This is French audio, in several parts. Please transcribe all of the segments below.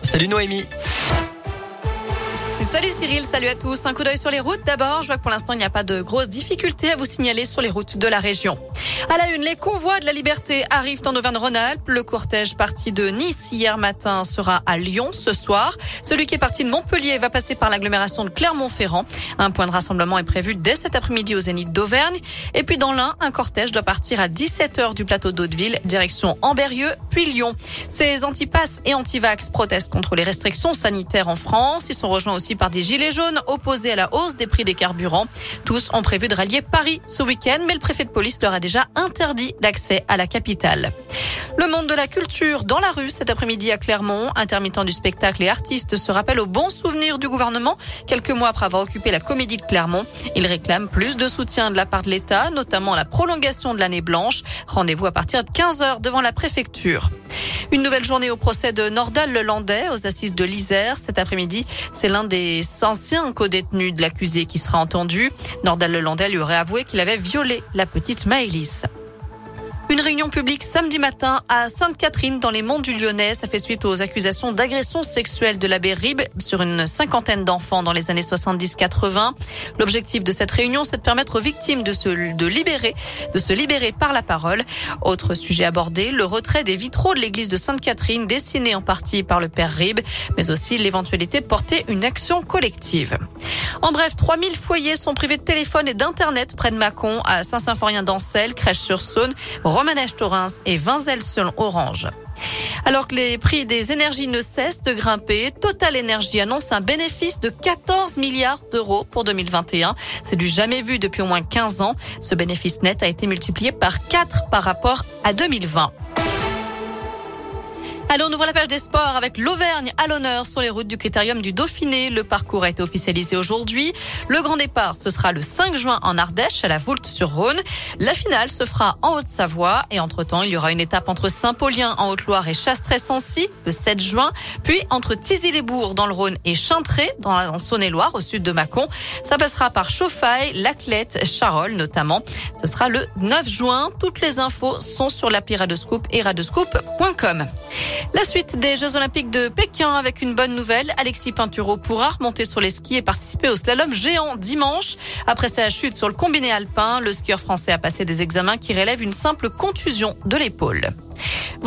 Salut Noémie. Salut Cyril, salut à tous. Un coup d'œil sur les routes. D'abord, je vois que pour l'instant, il n'y a pas de grosses difficultés à vous signaler sur les routes de la région. À la une, les convois de la liberté arrivent en Auvergne-Rhône-Alpes. Le cortège parti de Nice hier matin sera à Lyon ce soir. Celui qui est parti de Montpellier va passer par l'agglomération de Clermont-Ferrand. Un point de rassemblement est prévu dès cet après-midi au Zénith d'Auvergne. Et puis dans l'Ain, un cortège doit partir à 17h du plateau d'Hauteville, direction Amberieux, puis Lyon. Ces antipasses et antivax protestent contre les restrictions sanitaires en France. Ils sont rejoints aussi par des gilets jaunes opposés à la hausse des prix des carburants. Tous ont prévu de rallier Paris ce week-end, mais le préfet de police leur a déjà interdit l'accès à la capitale. Le monde de la culture dans la rue cet après-midi à Clermont. Intermittents du spectacle et artistes se rappellent aux bons souvenirs du gouvernement quelques mois après avoir occupé la comédie de Clermont. Ils réclament plus de soutien de la part de l'État, notamment la prolongation de l'année blanche. Rendez-vous à partir de 15 heures devant la préfecture. Une nouvelle journée au procès de Nordal Lelandais aux assises de l'Isère. Cet après-midi, c'est l'un des anciens co-détenus de l'accusé qui sera entendu. Nordal Lelandais lui aurait avoué qu'il avait violé la petite Maëlys. Une réunion publique samedi matin à Sainte-Catherine dans les monts du Lyonnais. Ça fait suite aux accusations d'agression sexuelle de l'abbé Rib sur une cinquantaine d'enfants dans les années 70-80. L'objectif de cette réunion, c'est de permettre aux victimes de se, de libérer, de se libérer par la parole. Autre sujet abordé, le retrait des vitraux de l'église de Sainte-Catherine dessinés en partie par le père Rib, mais aussi l'éventualité de porter une action collective. En bref, 3000 foyers sont privés de téléphone et d'internet près de Mâcon, à Saint-Symphorien d'Ancel, Crèche-sur-Saône, Romanèche-Torins et Vinzel selon Orange. Alors que les prix des énergies ne cessent de grimper, Total Energy annonce un bénéfice de 14 milliards d'euros pour 2021. C'est du jamais vu depuis au moins 15 ans. Ce bénéfice net a été multiplié par 4 par rapport à 2020. Allez, on ouvre la page des sports avec l'Auvergne à l'honneur sur les routes du Critérium du Dauphiné. Le parcours a été officialisé aujourd'hui. Le grand départ, ce sera le 5 juin en Ardèche, à la Voulte-sur-Rhône. La finale se fera en Haute-Savoie. Et entre-temps, il y aura une étape entre Saint-Paulien en Haute-Loire et Chastres-Sancy le 7 juin. Puis entre Tizy-les-Bourgs dans le Rhône et Chintré dans Saône-et-Loire au sud de Mâcon. Ça passera par Chauffaille, Laclette, Charolles notamment. Ce sera le 9 juin. Toutes les infos sont sur l'appli Radescoop et radescoop.com. La suite des Jeux Olympiques de Pékin avec une bonne nouvelle. Alexis Pinturo pourra remonter sur les skis et participer au slalom géant dimanche. Après sa chute sur le combiné alpin, le skieur français a passé des examens qui relèvent une simple contusion de l'épaule.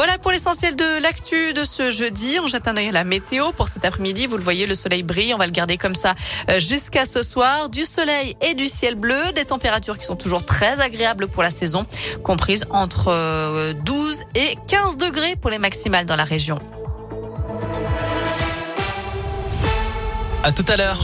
Voilà pour l'essentiel de l'actu de ce jeudi. On jette un œil à la météo pour cet après-midi. Vous le voyez, le soleil brille. On va le garder comme ça euh, jusqu'à ce soir. Du soleil et du ciel bleu. Des températures qui sont toujours très agréables pour la saison, comprises entre 12 euh, et 15 degrés pour les maximales dans la région. À tout à l'heure.